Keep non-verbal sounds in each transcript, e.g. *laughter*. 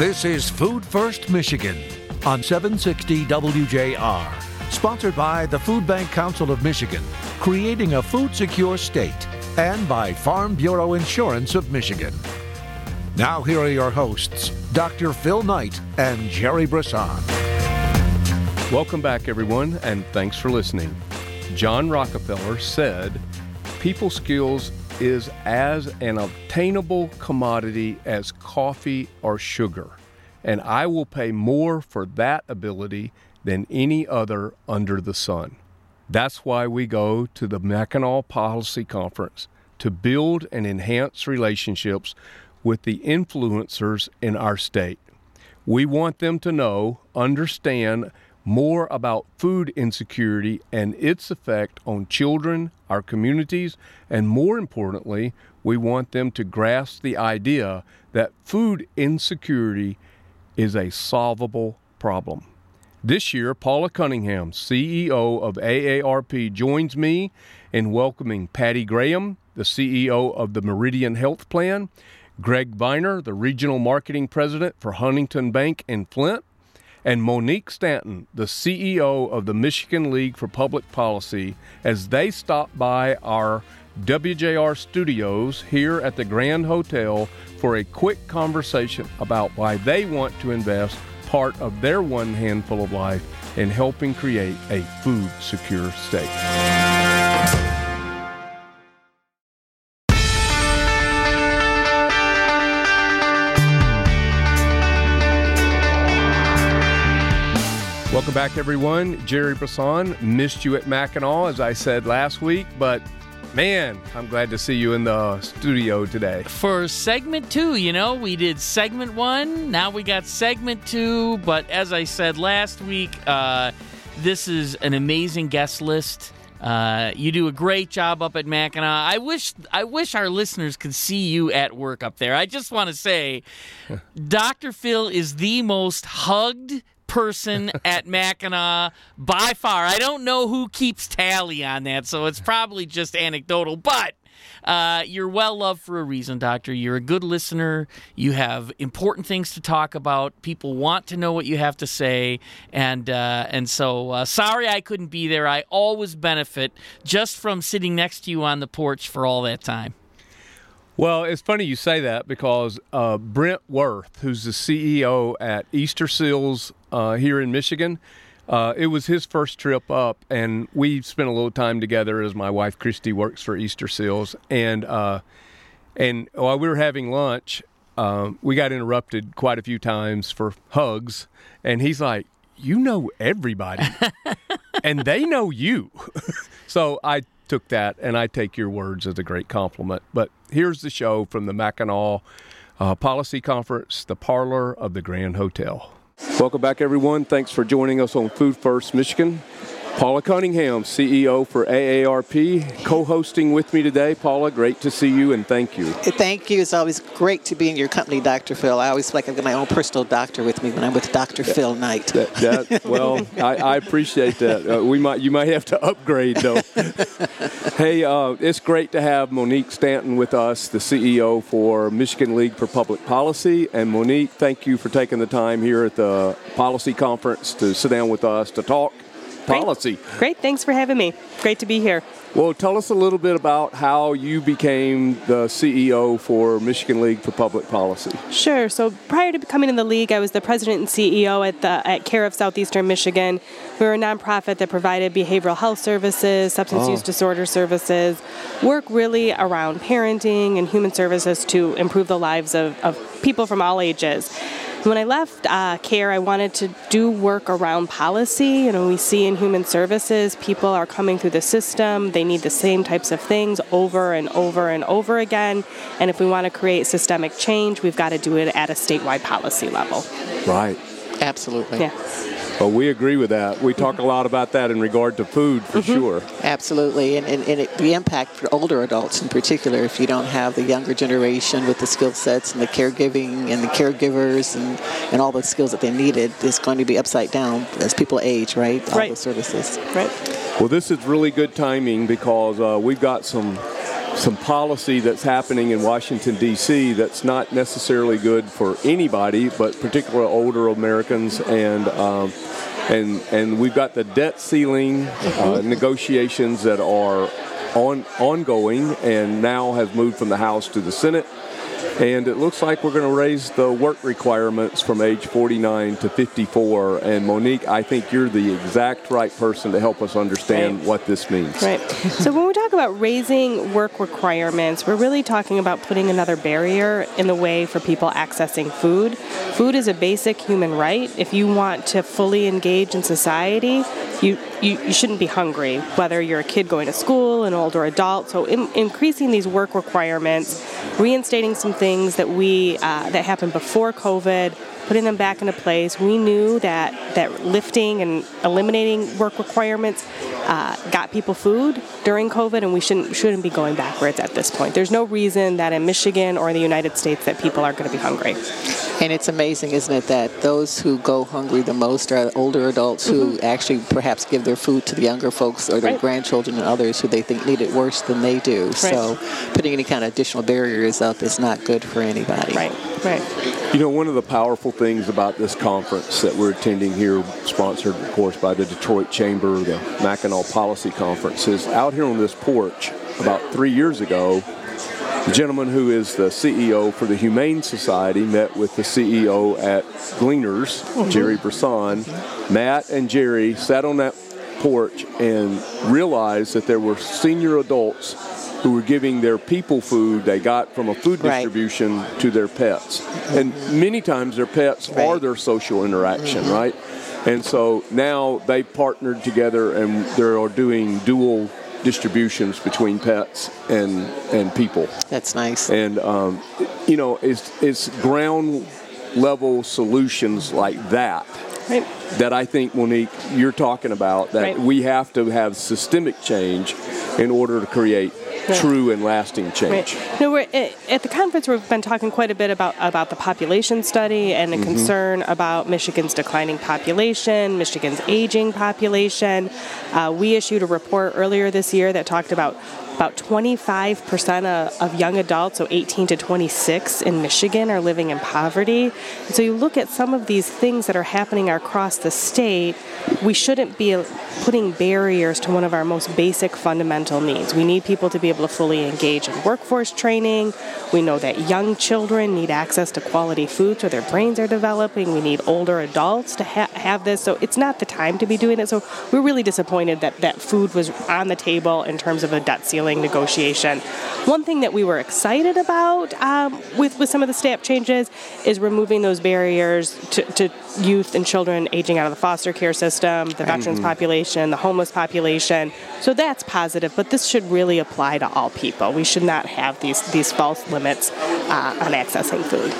This is Food First Michigan on 760 WJR, sponsored by the Food Bank Council of Michigan, creating a food secure state, and by Farm Bureau Insurance of Michigan. Now, here are your hosts, Dr. Phil Knight and Jerry Brisson. Welcome back, everyone, and thanks for listening. John Rockefeller said, People skills is as an obtainable commodity as coffee or sugar, and I will pay more for that ability than any other under the sun. That's why we go to the Mackinac Policy Conference to build and enhance relationships with the influencers in our state. We want them to know, understand, more about food insecurity and its effect on children, our communities, and more importantly, we want them to grasp the idea that food insecurity is a solvable problem. This year, Paula Cunningham, CEO of AARP, joins me in welcoming Patty Graham, the CEO of the Meridian Health Plan, Greg Viener, the Regional Marketing President for Huntington Bank in Flint, and Monique Stanton, the CEO of the Michigan League for Public Policy, as they stop by our WJR studios here at the Grand Hotel for a quick conversation about why they want to invest part of their one handful of life in helping create a food secure state. Welcome back, everyone. Jerry Brisson missed you at Mackinac, as I said last week, but man, I'm glad to see you in the studio today. For segment two, you know, we did segment one, now we got segment two, but as I said last week, uh, this is an amazing guest list. Uh, you do a great job up at Mackinac. I wish I wish our listeners could see you at work up there. I just want to say, Dr. Phil is the most hugged person *laughs* at Mackinac by far. I don't know who keeps tally on that, so it's probably just anecdotal, but. Uh, you're well loved for a reason, Doctor. You're a good listener. You have important things to talk about. People want to know what you have to say, and uh, and so uh, sorry I couldn't be there. I always benefit just from sitting next to you on the porch for all that time. Well, it's funny you say that because uh, Brent Wirth, who's the CEO at Easter Seals uh, here in Michigan, uh, it was his first trip up, and we spent a little time together as my wife Christy works for Easter Seals, and uh, and while we were having lunch, um, we got interrupted quite a few times for hugs, and he's like, "You know everybody, *laughs* and they know you," *laughs* so I took that, and I take your words as a great compliment. But here's the show from the Mackinac uh, Policy Conference, the parlor of the Grand Hotel. Welcome back, everyone. Thanks for joining us on Food First Michigan. Paula Cunningham, CEO for AARP, co hosting with me today. Paula, great to see you and thank you. Thank you. It's always great to be in your company, Dr. Phil. I always feel like I've got my own personal doctor with me when I'm with Dr. That, Phil Knight. That, that, well, *laughs* I, I, appreciate that. Uh, we might, you might have to upgrade, though. *laughs* hey, uh, it's great to have Monique Stanton with us, the CEO for Michigan League for Public Policy. And Monique, thank you for taking the time here at the policy conference to sit down with us to talk policy. Great. Great. Thanks for having me. Great to be here. Well, tell us a little bit about how you became the CEO for Michigan League for Public Policy. Sure. So prior to becoming in the league, I was the president and CEO at the at Care of Southeastern Michigan. We were a nonprofit that provided behavioral health services, substance oh. use disorder services, work really around parenting and human services to improve the lives of, of people from all ages. When I left uh, CARE, I wanted to do work around policy. You know, we see in human services, people are coming through the system, they need the same types of things over and over and over again. And if we want to create systemic change, we've got to do it at a statewide policy level. Right. Absolutely. Yeah. Well, we agree with that. We talk a lot about that in regard to food for mm-hmm. sure. Absolutely. And, and, and it, the impact for older adults in particular, if you don't have the younger generation with the skill sets and the caregiving and the caregivers and, and all the skills that they needed, is going to be upside down as people age, right? All right. the services. Right. Well, this is really good timing because uh, we've got some some policy that's happening in Washington D.C. that's not necessarily good for anybody, but particularly older Americans and. Um, and, and we've got the debt ceiling uh, negotiations that are on, ongoing and now have moved from the House to the Senate and it looks like we're going to raise the work requirements from age 49 to 54. And Monique, I think you're the exact right person to help us understand Right. what this means. Right. So when we talk about raising work requirements, we're really talking about putting another barrier in the way for people accessing food. Food is a basic human right. If you want to fully engage in society, you, you, you shouldn't be hungry, whether you're a kid going to school, an older adult. So in, increasing these work requirements, reinstating some things that we uh, that happened before COVID, putting them back into place. We knew that that lifting and eliminating work requirements uh, got people food during COVID, and we shouldn't shouldn't be going backwards at this point. There's no reason that in Michigan or in the United States that people are going to be hungry. And it's amazing, isn't it, that those who go hungry the most are older adults who mm-hmm. actually perhaps give their food to the younger folks or their Right. grandchildren and others who they think need it worse than they do. So putting any kind of additional barriers up is not good for anybody. Right, right. You know, one of the powerful things about this conference that we're attending here, sponsored, of course, by the Detroit Chamber, the Mackinac Policy Conference, is out here on this porch about three years ago. The gentleman who is the CEO for the Humane Society met with the CEO at Gleaners, mm-hmm. Jerry Brisson. Matt and Jerry sat on that porch and realized that there were senior adults who were giving their people food they got from a food Right. distribution to their pets. Mm-hmm. And many times their pets are their social interaction, mm-hmm. right? And so now they partnered together and they are doing dual distributions between pets and and people. That's nice. And um, you know, it's it's ground level solutions like that Right. that I think Monique you're talking about that Right. we have to have systemic change in order to create Right. true and lasting change. Right. No, we're at, at the conference. We've been talking quite a bit about about the population study and the concern about Michigan's declining population, Michigan's aging population. Uh, we issued a report earlier this year that talked about about 25% of, of young adults, so 18 to 26 in Michigan, are living in poverty. And so you look at some of these things that are happening across the state, we shouldn't be putting barriers to one of our most basic fundamental needs. We need people to be able to fully engage in workforce training. We know that young children need access to quality food so their brains are developing. We need older adults to ha- have this. So it's not the time to be doing it. So we're really disappointed that that food was on the table in terms of a debt ceiling negotiation. One thing that we were excited about um, with, with some of the step changes is removing those barriers to, to youth and children aging out of the foster care system, the veterans population, the homeless population. So that's positive, but this should really apply to all people. We should not have these, these false limits uh, on accessing food.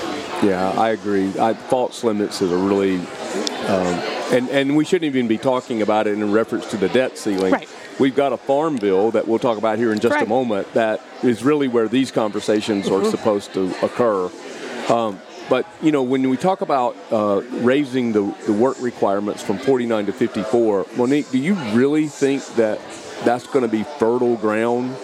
Yeah, I agree. I, false limits is a really, um, and and we shouldn't even be talking about it in reference to the debt ceiling. Right. We've got a farm bill that we'll talk about here in just a moment. That is really where these conversations are supposed to occur. Um, but you know, when we talk about uh, raising the, the work requirements from 49 to 54, Monique, do you really think that that's going to be fertile ground?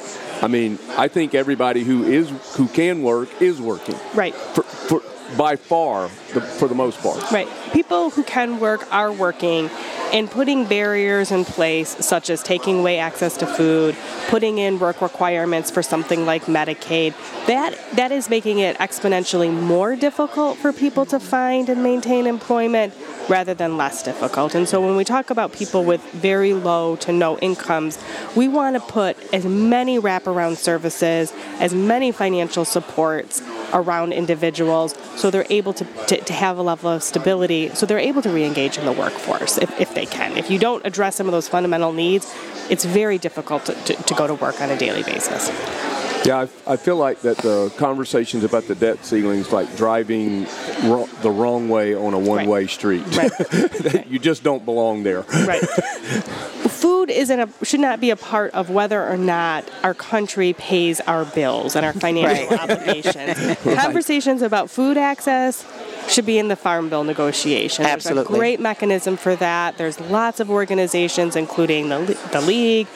I mean, I think everybody who is who can work is working Right. for, for by far the, for the most part. Right. People who can work are working, and putting barriers in place, such as taking away access to food, putting in work requirements for something like Medicaid, that that is making it exponentially more difficult for people to find and maintain employment rather than less difficult. And so when we talk about people with very low to no incomes, we want to put as many wraparound services, as many financial supports around individuals so they're able to, to, to have a level of stability so they're able to re-engage in the workforce if, if they can if you don't address some of those fundamental needs it's very difficult to, to, to go to work on a daily basis Yeah, I, I feel like that the conversations about the debt ceilings like driving ro- the wrong way on a one-way street. Right. *laughs* That you just don't belong there. right. Food isn't a should not be a part of whether or not our country pays our bills and our financial *laughs* obligations. *laughs* Conversations about food access should be in the farm bill negotiation there's a Absolutely. great mechanism for that. There's lots of organizations including the, the league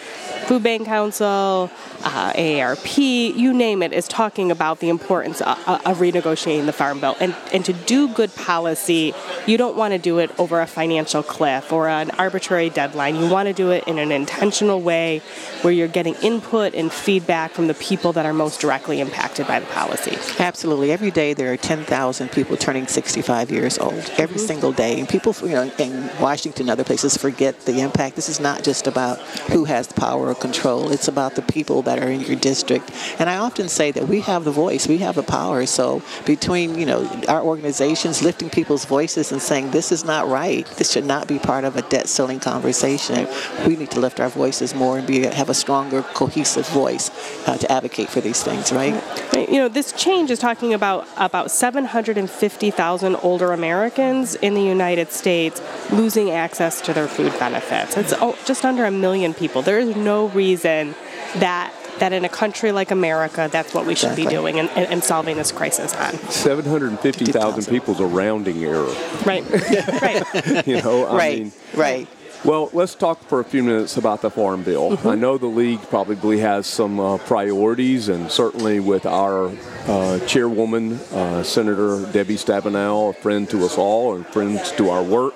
Food Bank Council, uh, AARP, you name it, is talking about the importance of, of renegotiating the Farm Bill. And, and to do good policy, you don't want to do it over a financial cliff or an arbitrary deadline. You want to do it in an intentional way where you're getting input and feedback from the people that are most directly impacted by the policy. Absolutely. Every day there are 10,000 people turning 65 years old. Every mm-hmm. single day. And people, you know, in Washington and other places forget the impact. This is not just about who has the power control. It's about the people that are in your district. And I often say that we have the voice, we have the power. So between, you know, our organizations lifting people's voices and saying this is not right, this should not be part of a debt ceiling conversation. We need to lift our voices more and be have a stronger, cohesive voice uh, to advocate for these things, right? You know, this change is talking about about 750,000 older Americans in the United States losing access to their food benefits. It's just under a million people. There is no reason that that in a country like America, that's what we should exactly. be doing and, and, solving this crisis on. 750,000 people's a rounding error. Right. *laughs* *laughs* right. you know, I right. Mean, right. Well, let's talk for a few minutes about the Farm Bill. Mm-hmm. I know the league probably has some uh, priorities, and certainly with our uh, chairwoman, uh, Senator Debbie Stabenow, a friend to us all and friends to our work.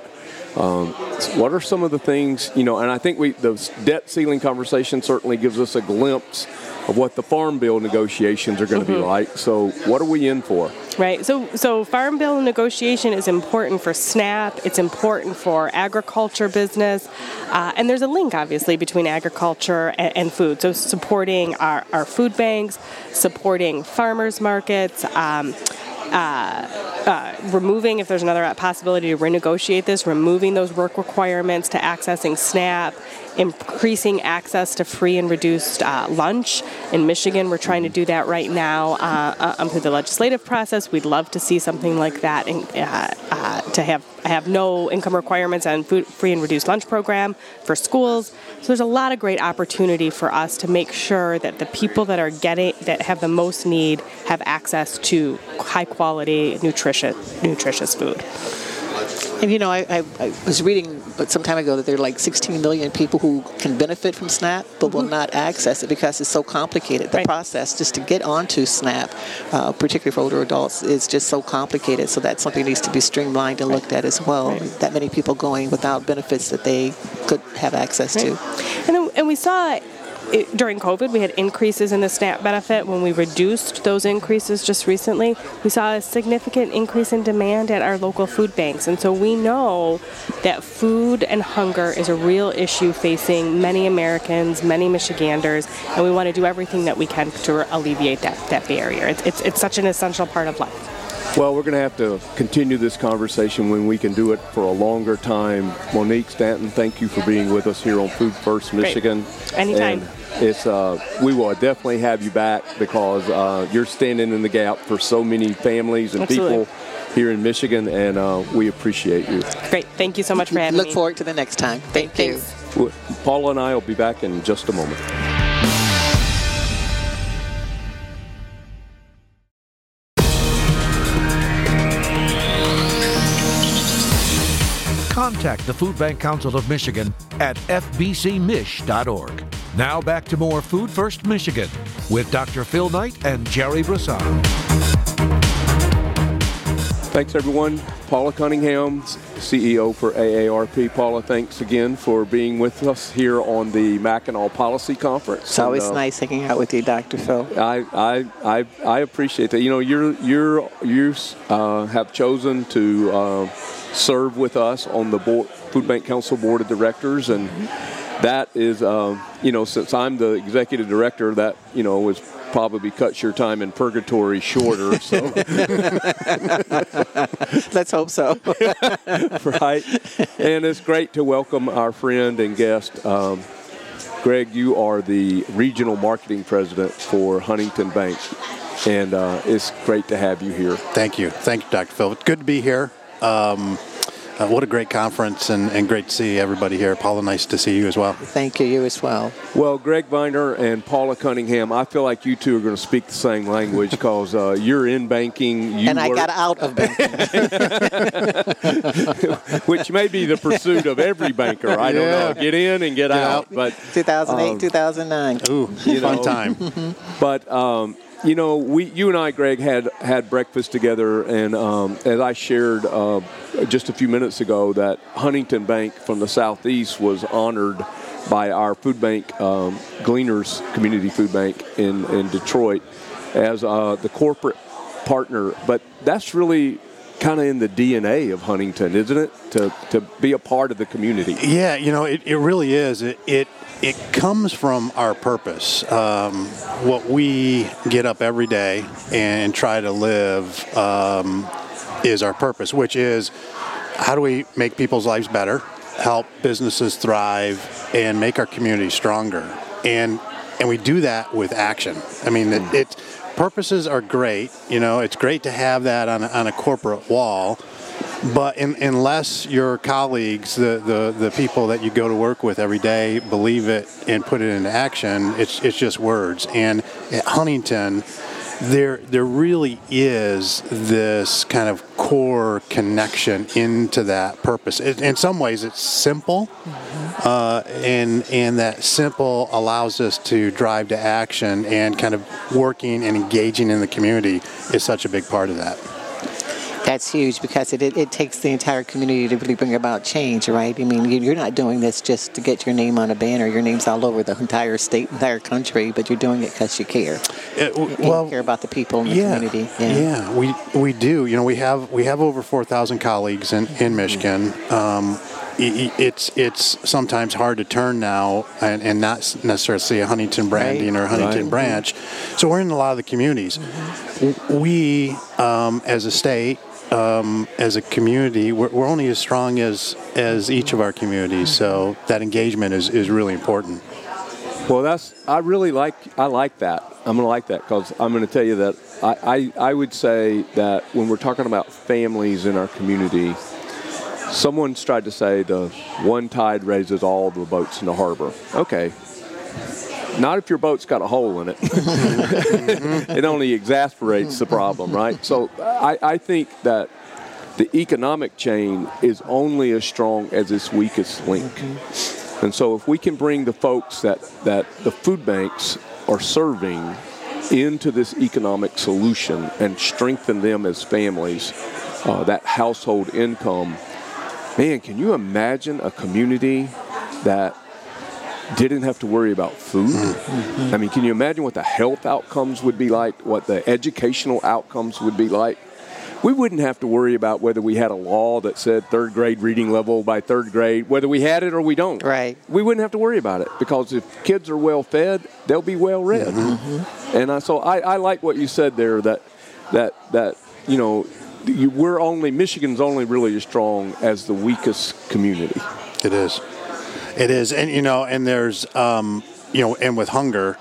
Um, what are some of the things you know? And I think we the debt ceiling conversation certainly gives us a glimpse of what the farm bill negotiations are going to mm-hmm. be like. So, what are we in for? Right. So, so farm bill negotiation is important for SNAP. It's important for agriculture business, uh, and there's a link obviously between agriculture and, and food. So, supporting our, our food banks, supporting farmers markets. Um, uh, uh, removing, if there's another possibility to renegotiate this, removing those work requirements to accessing SNAP, increasing access to free and reduced uh, lunch. In Michigan, we're trying to do that right now uh, um, through the legislative process. We'd love to see something like that in, uh, uh, to have have no income requirements and food free and reduced lunch program for schools. So there's a lot of great opportunity for us to make sure that the people that are getting that have the most need have access to high quality, nutritious nutritious food. And you know, I, I, I, was reading some time ago that there are like 16 million people who can benefit from SNAP but mm-hmm. will not access it because it's so complicated. The right. process just to get onto SNAP, uh, particularly for older adults, is just so complicated. So that's something that needs to be streamlined and looked at as well. Right. That many people going without benefits that they could have access to. And, and we saw it, during COVID, we had increases in the SNAP benefit. When we reduced those increases just recently, we saw a significant increase in demand at our local food banks. And so we know that food and hunger is a real issue facing many Americans, many Michiganders, and we want to do everything that we can to alleviate that, that barrier. It's, it's, it's such an essential part of life. Well, we're going to have to continue this conversation when we can do it for a longer time. Monique Stanton, thank you for being with us here on Food First Michigan. Great. Anytime. And it's uh, we will definitely have you back because uh, you're standing in the gap for so many families and Absolutely. people here in Michigan, and uh, we appreciate you. Great. Thank you so much for having Look me. Look forward to the next time. Thank Thanks. you. Paula and I will be back in just a moment. Contact the Food Bank Council of Michigan at fbcmich.org. Now back to more Food First Michigan with Dr. Phil Knight and Jerry Brisson. Thanks, everyone. Paula Cunningham, CEO for AARP. Paula, thanks again for being with us here on the Mackinac Policy Conference. It's always and, uh, nice hanging out with you, Dr. Phil. I, I, I, I appreciate that. You know, you're, you're, you uh, have chosen to uh, serve with us on the board, Food Bank Council Board of Directors, and that is, uh, you know, since I'm the executive director, that you know was probably cuts your time in purgatory shorter. So *laughs* let's hope so. *laughs* right, and it's great to welcome our friend and guest. Um, Greg, you are the regional marketing president for Huntington Bank, and uh, it's great to have you here. Thank you. Thank you, Dr. Phil. It's good to be here. Um, uh, what a great conference and, and great to see everybody here. Paula, nice to see you as well. Thank you. You as well. Well, Greg Viener and Paula Cunningham, I feel like you two are going to speak the same language because uh, you're in banking. You and I work- got out of banking. *laughs* which may be the pursuit of every banker. I don't know. Get in and get, out. But 2008, Um, 2009. Ooh, You fun know. time. *laughs* but um, you know, we, you and I, Greg, had had breakfast together, and um, as I shared uh, just a few minutes ago, that Huntington Bank from the southeast was honored by our food bank, um, Gleaners Community Food Bank in in Detroit, as uh, the corporate partner. But that's really kind of in the DNA of Huntington, isn't it? To to be a part of the community. Yeah, you know, it, it really is. It, it it comes from our purpose. Um, what we get up every day and try to live um, is our purpose, which is how do we make people's lives better, help businesses thrive, and make our community stronger. And and we do that with action. I mean, it, it purposes are great. You know, it's great to have that on a, on a corporate wall. But in, unless your colleagues, the, the, the people that you go to work with every day, believe it and put it into action, it's, it's just words. And at Huntington, there there really is this kind of core connection into that purpose. It, in some ways, it's simple, uh, and and that simple allows us to drive to action and kind of working and engaging in the community is such a big part of that. That's huge because it, it, it takes the entire community to really bring about change, right? I mean, you- you're not doing this just to get your name on a banner. Your name's all over the entire state, entire country, but you're doing it because you care. It- w- And you care about the people in the yeah, community. Yeah. yeah, we we do. You know, we have we have over four thousand colleagues in in Michigan. Um, it's it's sometimes hard to turn now and, and not necessarily a Huntington branding or Huntington Right. branch. So we're in a lot of the communities. W- We, um, as a state, um, as a community, we're, we're only as strong as as each of our communities. So that engagement is, is really important. Well, that's I really like I like that. I'm gonna like that because I'm gonna tell you that I, I I would say that when we're talking about families in our community, someone's tried to say the one tide raises all the boats in the harbor. Okay. Not if your boat's got a hole in it. *laughs* it only exasperates the problem, right? So I, I think that the economic chain is only as strong as its weakest link. And so if we can bring the folks that, that the food banks are serving into this economic solution and strengthen them as families, uh, that household income, man, can you imagine a community that didn't have to worry about food? I mean, can you imagine what the health outcomes would be like, what the educational outcomes would be like? We wouldn't have to worry about whether we had a law that said third grade reading level by third grade, whether we had it or we don't. Right. We wouldn't have to worry about it because if kids are well fed, they'll be well read. Mm-hmm. Mm-hmm. And I, so I, I like what you said there that that that you know you, we're only Michigan's only really as strong as the weakest community. It is. It is, and you know, and there's, um, you know, and with hunger,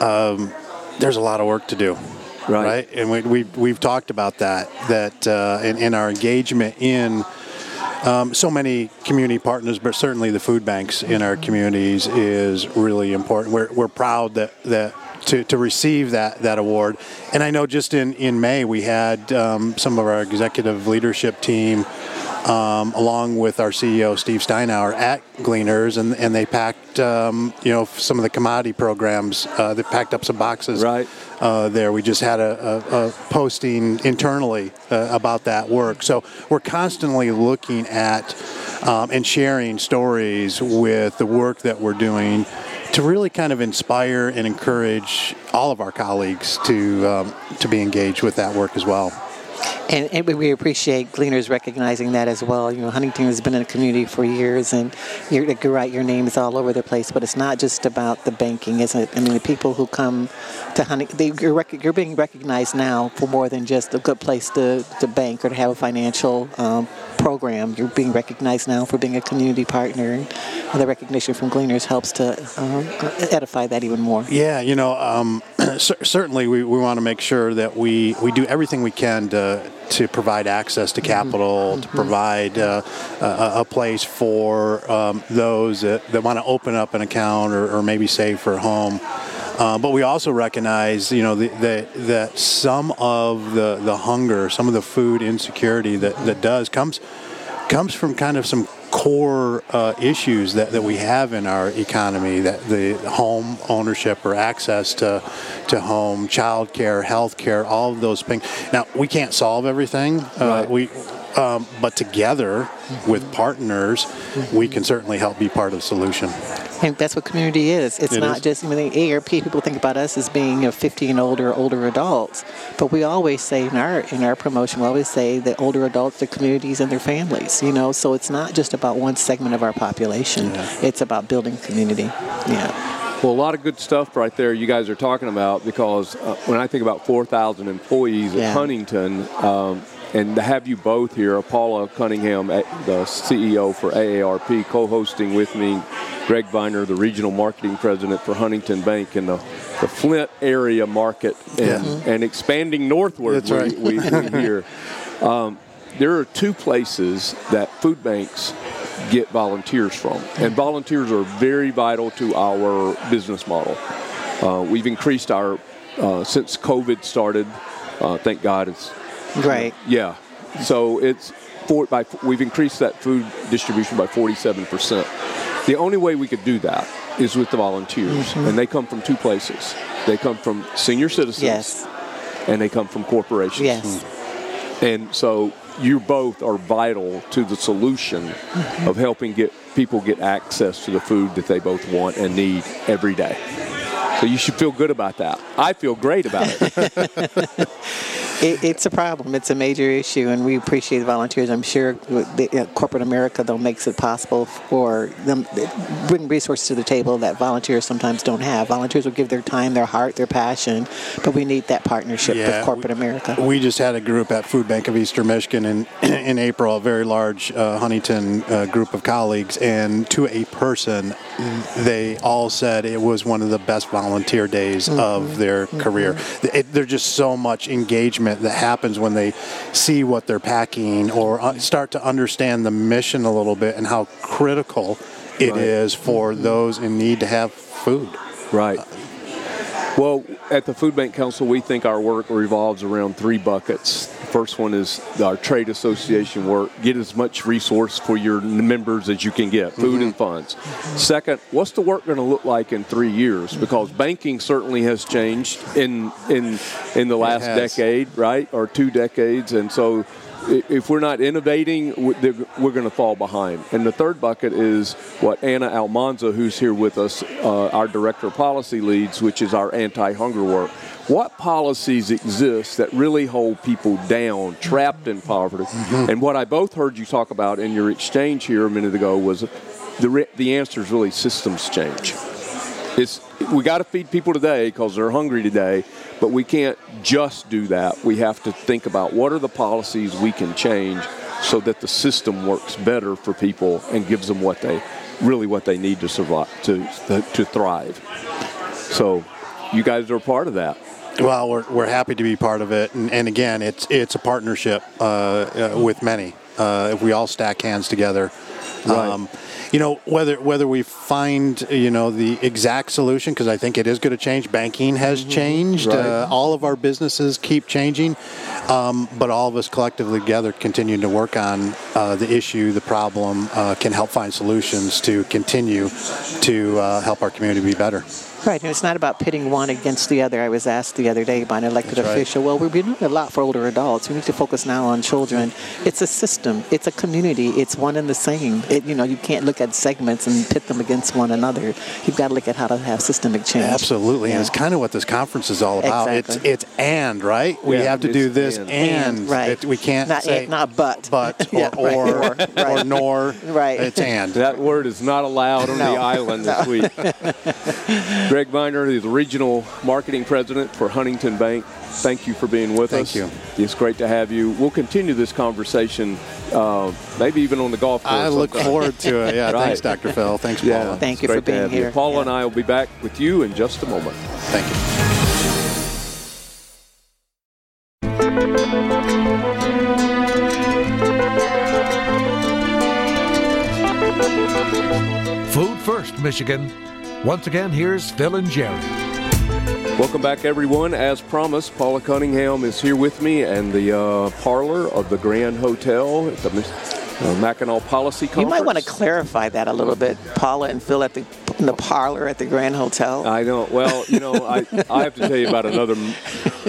um, there's a lot of work to do, Right. And we, we we've talked about that. That uh, in, in our engagement in um, so many community partners, but certainly the food banks in our communities is really important. We're, we're proud that that. To, to receive that, that award. And I know just in, in May, we had um, some of our executive leadership team um, along with our CEO Steve Steinour at Gleaners, and, and they packed um, you know some of the commodity programs. Uh, they packed up some boxes Right. uh, there. We just had a, a, a posting internally uh, about that work. So we're constantly looking at um, and sharing stories with the work that we're doing to really kind of inspire and encourage all of our colleagues to um, to be engaged with that work as well. And, and we appreciate Gleaners recognizing that as well. You know, Huntington has been in the community for years, and you're, you're right, your name is all over the place. But it's not just about the banking, isn't it? I mean, the people who come to Huntington, they, you're, rec- you're being recognized now for more than just a good place to, to bank or to have a financial um, program. You're being recognized now for being a community partner, and the recognition from Gleaners helps to um, edify that even more. Yeah, you know, um, *clears throat* certainly we, we want to make sure that we, we do everything we can to to provide access to capital, mm-hmm. to provide uh, a, a, place for um, those that, that want to open up an account or, or maybe save for a home. Uh, but we also recognize, you know, that that some of the, the hunger, some of the food insecurity that, that does comes comes from kind of some core uh, issues that, that we have in our economy that the home ownership or access to to home child care health care all of those things now we can't solve everything uh, right. we um, but together with partners, we can certainly help be part of the solution. And that's what community is. It's it not is. just, I mean, the ARP, people think about us as being you know, 50 and older, older adults. But we always say in our, in our promotion, we always say that older adults, their communities and their families, you know, so it's not just about one segment of our population. Yeah. It's about building community. Yeah. Well, a lot of good stuff right there you guys are talking about because uh, when I think about 4,000 employees yeah. at Huntington, um, and to have you both here, Paula Cunningham, the CEO for AARP, co-hosting with me, Greg Viener, the regional marketing president for Huntington Bank in the, the Flint area market, and, yeah. and expanding northward. That's right. we, we, we hear. Um, there are two places that food banks get volunteers from, and volunteers are very vital to our business model. Uh, we've increased our uh, since COVID started. Uh, thank God it's Right. Yeah. So it's four by we've increased that food distribution by 47 percent. The only way we could do that is with the volunteers, mm-hmm. and they come from two places. They come from senior citizens, yes, and they come from corporations. Yes. And so you both are vital to the solution mm-hmm. of helping get people get access to the food that they both want and need every day. So you should feel good about that. I feel great about it. *laughs* it, it's a problem. It's a major issue, and we appreciate the volunteers. I'm sure the, uh, corporate America though makes it possible for them bring resources to the table that volunteers sometimes don't have. Volunteers will give their time, their heart, their passion, but we need that partnership yeah, with corporate we, America. We just had a group at Food Bank of Eastern Michigan in *clears throat* in April, a very large uh, Huntington uh, group of colleagues, and to a person, they all said it was one of the best volunteer days mm-hmm. of their mm-hmm. career. It, there's just so much engagement that happens when they see what they're packing or uh, start to understand the mission a little bit and how critical it right. is for those in need to have food. Right. Well, at the Food Bank Council, we think our work revolves around three buckets. The first one is our trade association work. Get as much resource for your members as you can get, food mm-hmm. and funds. Second, what's the work going to look like in three years? Because banking certainly has changed in in in the last decade, right, or two decades, and so if we're not innovating, we're going to fall behind. And the third bucket is what Anna Almanza, who's here with us, uh, our director of policy leads, which is our anti-hunger work. What policies exist that really hold people down, trapped in poverty? Mm-hmm. And what I both heard you talk about in your exchange here a minute ago was the the answer is really systems change. It's we got to feed people today because they're hungry today, but we can't just do that. We have to think about what are the policies we can change so that the system works better for people and gives them what they really what they need to survive to to thrive. So, you guys are part of that. Well, we're, we're happy to be part of it, and, and again, it's it's a partnership uh, uh, with many. Uh, if we all stack hands together, right. Um, you know whether whether we find you know the exact solution because I think it is going to change. Banking has mm-hmm. changed. Right. Uh, all of our businesses keep changing, um, but all of us collectively together continuing to work on uh, the issue, the problem, uh, can help find solutions to continue to uh, help our community be better. Right, and it's not about pitting one against the other. I was asked the other day by an elected That's official, right. well, we're doing a lot for older adults. We need to focus now on children. It's a system. It's a community. It's one and the same. It, you know, you can't look at segments and pit them against one another. You've got to look at how to have systemic change. Absolutely, yeah. and it's kind of what this conference is all about. Exactly. It's it's and right. We yeah, have to do this and, and, and right. It, we can't not say and, not but *laughs* but or *laughs* yeah, or, right. *laughs* or, or, nor. Right. It's and. That word is not allowed on no. the island this week. Greg Viener is regional marketing president for Huntington Bank. Thank you for being with Thank us. Thank you. It's great to have you. We'll continue this conversation uh, maybe even on the golf course. I look forward to it. Yeah, *laughs* Right. thanks, Dr. Phil. Thanks, Paula. Yeah, Thank it's you for great to being have you. here. Paula Yeah. and I will be back with you in just a moment. Thank you. Food First, Michigan. Once again, here's Phil and Jerry. Welcome back, everyone. As promised, Paula Cunningham is here with me and the uh, parlor of the Grand Hotel at the uh, Mackinac Policy Conference. You might want to clarify that a little bit, Paula and Phil at the in the parlor at the Grand Hotel. I know. Well, you know, I, I have to tell you about another m-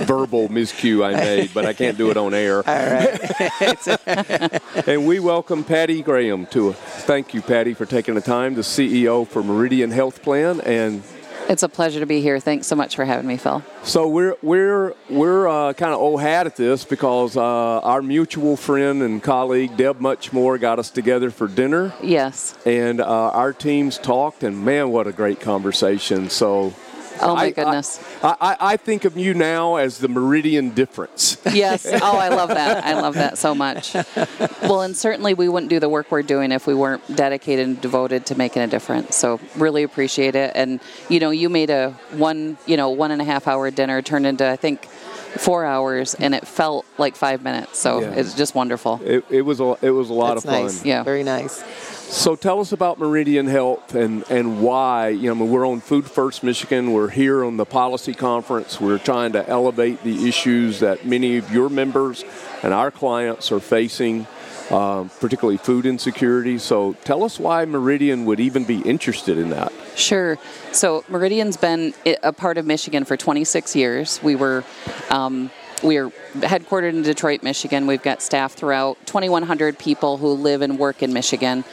*laughs* verbal miscue I made, but I can't do it on air. *laughs* All right. *laughs* And we welcome Patty Graham to us. Thank you, Patty, for taking the time, the CEO for Meridian Health Plan. And It's a pleasure to be here. Thanks so much for having me, Phil. so we're we're we're uh, kind of old hat at this because uh, our mutual friend and colleague Deb Muchmore got us together for dinner, Yes. and uh, our teams talked, and man, what a great conversation! So. Oh, my I- goodness. I, I, I think of you now as the Meridian difference. *laughs* Yes. Oh, I love that. I love that so much. *laughs* Well, and certainly we wouldn't do the work we're doing if we weren't dedicated and devoted to making a difference. So really appreciate it. And you know, you made a one, you know, one and a half hour dinner turn into I think four hours, and it felt like five minutes. So Yeah. it's just wonderful. It, it was a it was a lot That's of fun. nice. Yeah. Very nice. So tell us about Meridian Health and, and why. You know, I mean, we're on Food First Michigan. We're here on the policy conference. We're trying to elevate the issues that many of your members and our clients are facing, um, particularly food insecurity. So tell us why Meridian would even be interested in that. Sure. So Meridian's been a part of Michigan for 26 years. We were um, we are headquartered in Detroit, Michigan. We've got staff throughout 2,100 people who live and work in Michigan,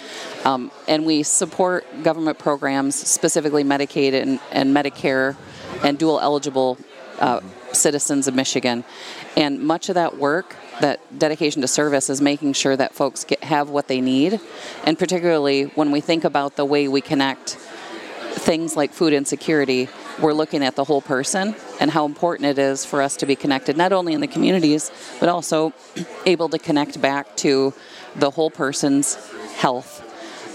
um, and we support government programs, specifically Medicaid and, and Medicare, and dual eligible uh, citizens of Michigan. And much of that work that dedication to service is making sure that folks get, have what they need, and particularly when we think about the way we connect things like food insecurity, we're looking at the whole person and how important it is for us to be connected, not only in the communities, but also able to connect back to the whole person's health.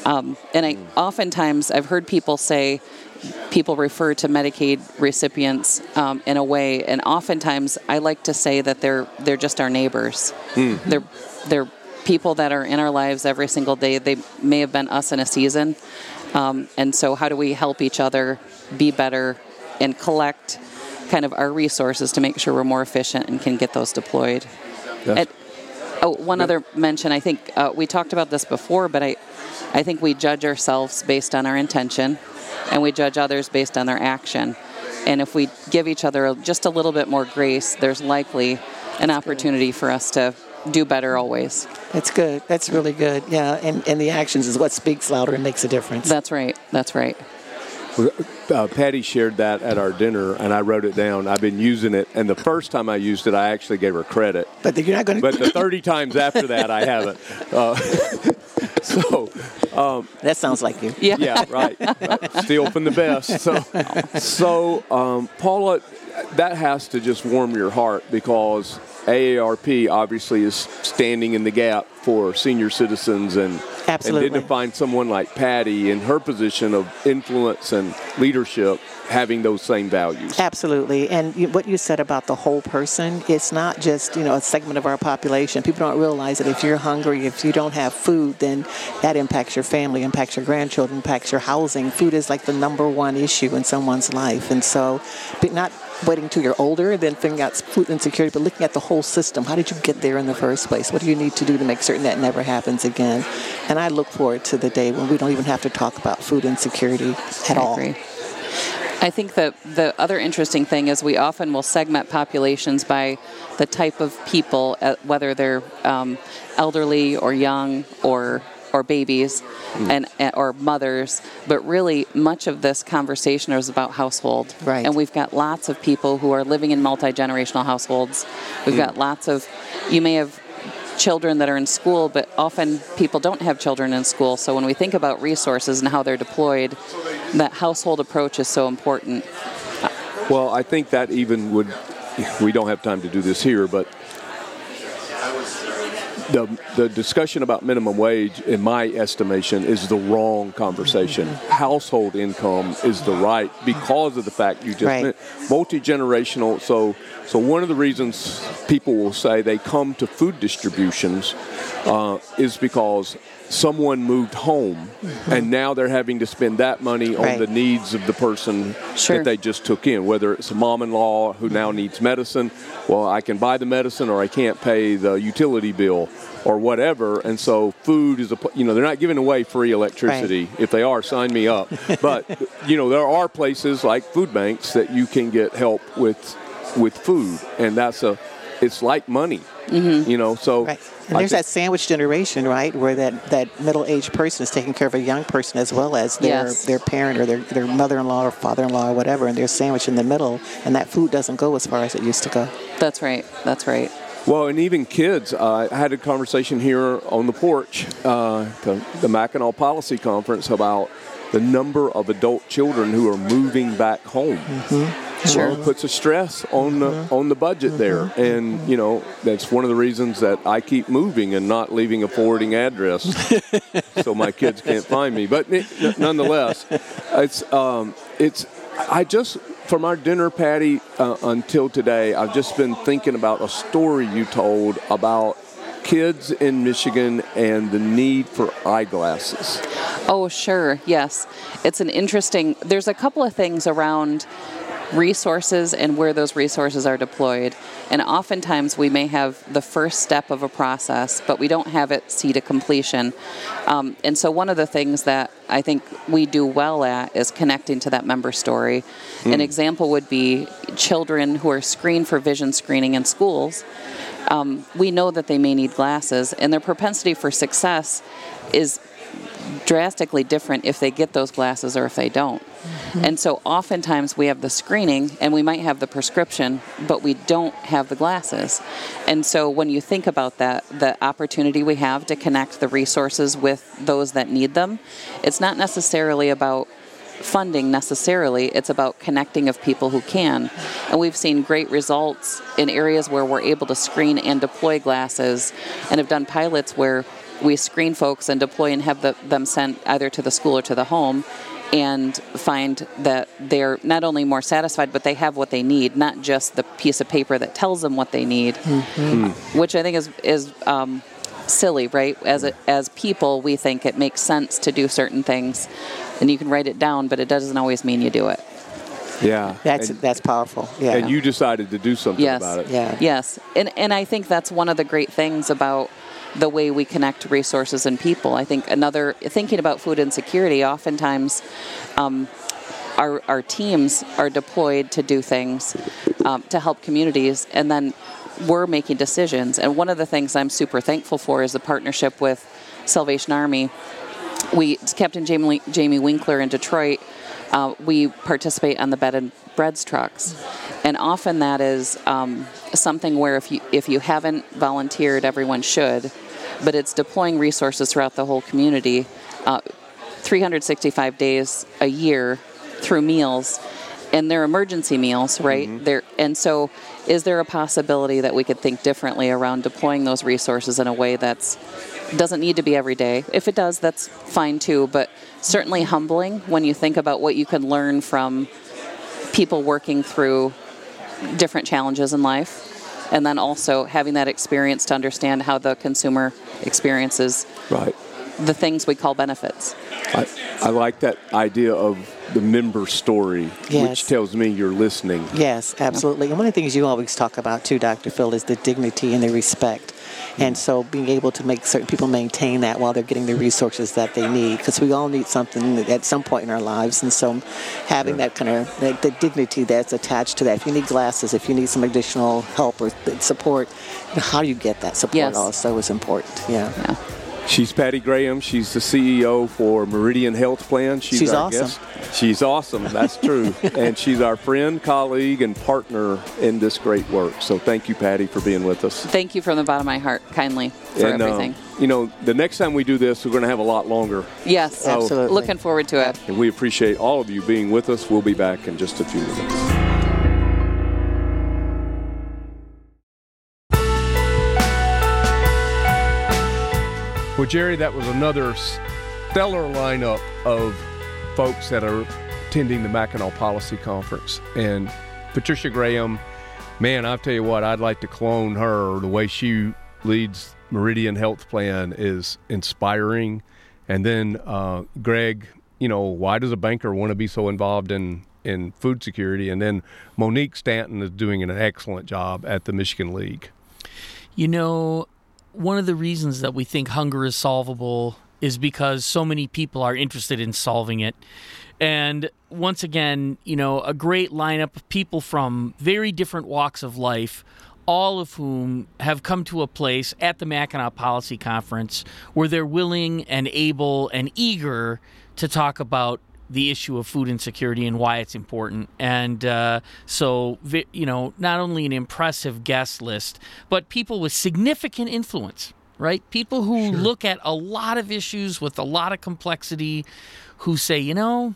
Um, and I oftentimes I've heard people say, people refer to Medicaid recipients um, in a way, and oftentimes I like to say that they're they're just our neighbors. They're they're people that are in our lives every single day. They may have been us in a season, um, and so how do we help each other be better and collect kind of our resources to make sure we're more efficient and can get those deployed. That's- And- oh, one other mention. I think uh, we talked about this before, but I, I think we judge ourselves based on our intention, and we judge others based on their action. And if we give each other just a little bit more grace, there's likely an opportunity for us to do better always. That's good. That's really good. Yeah, and, and the actions is what speaks louder and makes a difference. That's right. That's right. Uh, Patty shared that at our dinner, and I wrote it down. I've been using it, and the first time I used it, I actually gave her credit. but you're not going to. But the *laughs* 30 times after that, I haven't. Uh, *laughs* so, that sounds like you. Yeah. yeah, right, right. Steal from the best. So, so um, Paula, that has to just warm your heart because AARP obviously is standing in the gap for senior citizens and Absolutely. and to find someone like Patty in her position of influence and leadership having those same values. Absolutely. And you, what you said about the whole person, it's not just, you know, a segment of our population. People don't realize that if you're hungry, if you don't have food, then that impacts your family, impacts your grandchildren, impacts your housing. Food is like the number one issue in someone's life. And so, but not waiting till you're older, then figuring out food insecurity, but looking at the whole system. How did you get there in the first place? What do you need to do to make certain that never happens again? And I look forward to the day when we don't even have to talk about food insecurity at I all. I think that the other interesting thing is we often will segment populations by the type of people, uh, whether they're um, elderly or young or or babies and, and or mothers, but really much of this conversation is about household. Right. And we've got lots of people who are living in multi generational households. We've got lots of you may have children that are in school, but often people don't have children in school. So when we think about resources and how they're deployed, that household approach is so important. Well, I think that even would, we don't have time to do this here, but the the discussion about minimum wage, in my estimation, is the wrong conversation. Mm-hmm. Household income is the right because of the fact you just Right. multi generational. So so one of the reasons people will say they come to food distributions uh, is because someone moved home and now they're having to spend that money on Right. the needs of the person Sure. that they just took in whether it's a mom-in-law who now needs medicine well i can buy the medicine or i can't pay the utility bill or whatever and so food is a you know they're not giving away free electricity if they are sign me up *laughs* but you know there are places like food banks that you can get help with with food and that's a it's like money you know so Right. And I there's think- that sandwich generation, right, where that, that middle-aged person is taking care of a young person as well as their Yes. their parent or their, their mother-in-law or father-in-law or whatever, and they're sandwiched in the middle, and that food doesn't go as far as it used to go. That's right. That's right. Well, and even kids. Uh, I had a conversation here on the porch, uh, the, the Mackinac Policy Conference, about the number of adult children who are moving back home. Sure. Well, it puts a stress on the on the budget there, and you know that's one of the reasons that I keep moving and not leaving a forwarding address, *laughs* so my kids can't find me. But n- nonetheless, it's um, it's I just from our dinner patty uh, until today, I've just been thinking about a story you told about kids in Michigan and the need for eyeglasses. Oh, sure. Yes. It's an interesting, there's a couple of things around resources and where those resources are deployed. And oftentimes we may have the first step of a process, but we don't have it see to completion. Um, and so, one of the things that I think we do well at is connecting to that member story. An example would be children who are screened for vision screening in schools. Um, we know that they may need glasses, and their propensity for success is drastically different if they get those glasses or if they don't. Mm-hmm. And so oftentimes we have the screening and we might have the prescription, but we don't have the glasses. And so when you think about that, the opportunity we have to connect the resources with those that need them, it's not necessarily about funding necessarily it's about connecting of people who can and we've seen great results in areas where we're able to screen and deploy glasses and have done pilots where we screen folks and deploy and have the, them sent either to the school or to the home and find that they're not only more satisfied but they have what they need not just the piece of paper that tells them what they need which i think is is um, silly right as a, as people we think it makes sense to do certain things and you can write it down but it doesn't always mean you do it Yeah, That's and, that's powerful. Yeah. and you decided to do something yes about it. Yeah. yes and and i think that's one of the great things about the way we connect resources and people. I think another thinking about food insecurity oftentimes um, our, our teams are deployed to do things um, to help communities and then we're making decisions. And one of the things i'm super thankful for is the partnership with salvation army. We captain jamie, jamie winkler in detroit uh, we participate on the bed and breads trucks. And often that is um, something where if you if you haven't volunteered everyone should but it's deploying resources throughout the whole community uh, 365 days a year through meals and they're emergency meals right? They're, and so is there a possibility that we could think differently around deploying those resources in a way that's doesn't need to be every day? If it does that's fine too but certainly humbling when you think about what you can learn from people working through different challenges in life and then also having that experience to understand how the consumer experiences Right. the things we call benefits I, I like that idea of the member story, Yes. which tells me you're listening. Yes, absolutely. And one of the things you always talk about too, Dr. Phil, is the dignity and the respect. And so being able to make certain people maintain that while they're getting the resources that they need, because we all need something at some point in our lives. And so having that kind of the, the dignity that's attached to that. If you need glasses, if you need some additional help or support, how do you get that support Yes. also is important. Yeah. yeah She's Patty Graham. She's the CEO for Meridian Health Plan. She's, She's our awesome. guest. She's awesome. That's true. *laughs* and she's our friend, colleague, and partner in this great work. So thank you, Patty, for being with us. thank you from the bottom of my heart kindly for and, uh, everything you know, the next time we do this, we're going to have a lot longer. yes Absolutely. looking forward to it And we appreciate all of you being with us. We'll be back in just a few minutes. Well, Jerry, that was another stellar lineup of folks that are attending the Mackinac Policy Conference. And Patricia Graham, man, I'll tell you what, I'd like to clone her. The way she leads Meridian Health Plan is inspiring. And then uh, Greg, you know, why does a banker want to be so involved in in food security? And then Monique Stanton is doing an excellent job at the Michigan League. You know, one of the reasons that we think hunger is solvable is because so many people are interested in solving it. And once again, you know, a great lineup of people from very different walks of life, all of whom have come to a place at the Mackinac Policy Conference where they're willing and able and eager to talk about the issue of food insecurity and why it's important. And uh, so, you know, not only an impressive guest list, but people with significant influence, right? People who sure. look at a lot of issues with a lot of complexity, who say, you know,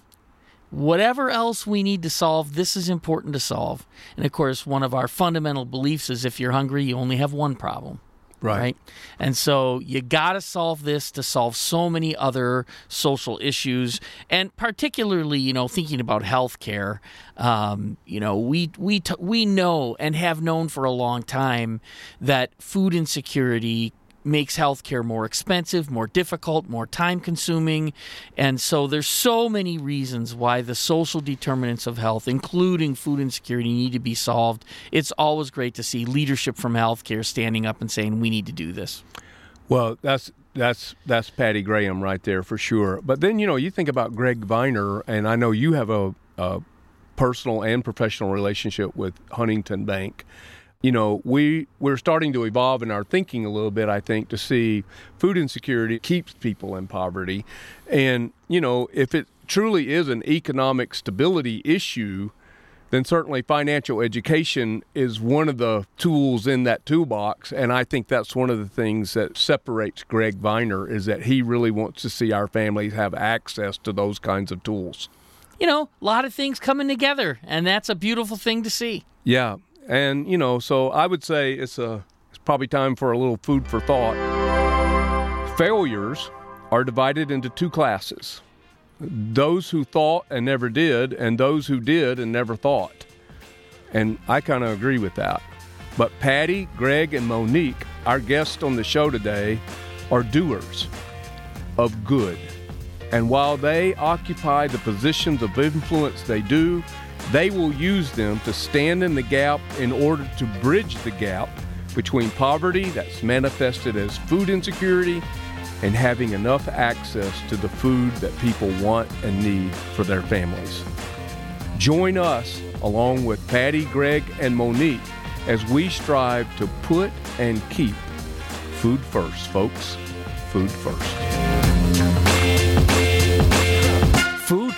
whatever else we need to solve, this is important to solve. And of course, one of our fundamental beliefs is if you're hungry, you only have one problem. Right. right. And so you got to solve this to solve so many other social issues. And particularly, you know, thinking about healthcare, um, you know, we, we, t- we know and have known for a long time that food insecurity makes healthcare more expensive, more difficult, more time consuming. And so there's so many reasons why the social determinants of health, including food insecurity, need to be solved. It's always great to see leadership from healthcare standing up and saying we need to do this. Well, that's that's that's Patty Graham right there for sure. But then you know you think about Greg Viener, and I know you have a, a personal and professional relationship with Huntington Bank you know, we we're starting to evolve in our thinking a little bit. I think to see food insecurity keeps people in poverty, and you know, if it truly is an economic stability issue, then certainly financial education is one of the tools in that toolbox. And I think that's one of the things that separates Greg Viener is that he really wants to see our families have access to those kinds of tools. You know, a lot of things coming together, and that's a beautiful thing to see. Yeah, and, you know, so I would say it's a it's probably time for a little food for thought. Failures are divided into two classes. Those who thought and never did and those who did and never thought. And I kind of agree with that. But Patty, Greg, and Monique, our guests on the show today, are doers of good. And while they occupy the positions of influence they do, they will use them to stand in the gap in order to bridge the gap between poverty that's manifested as food insecurity and having enough access to the food that people want and need for their families. Join us along with Patty, Greg, and Monique as we strive to put and keep food first, folks. Food first.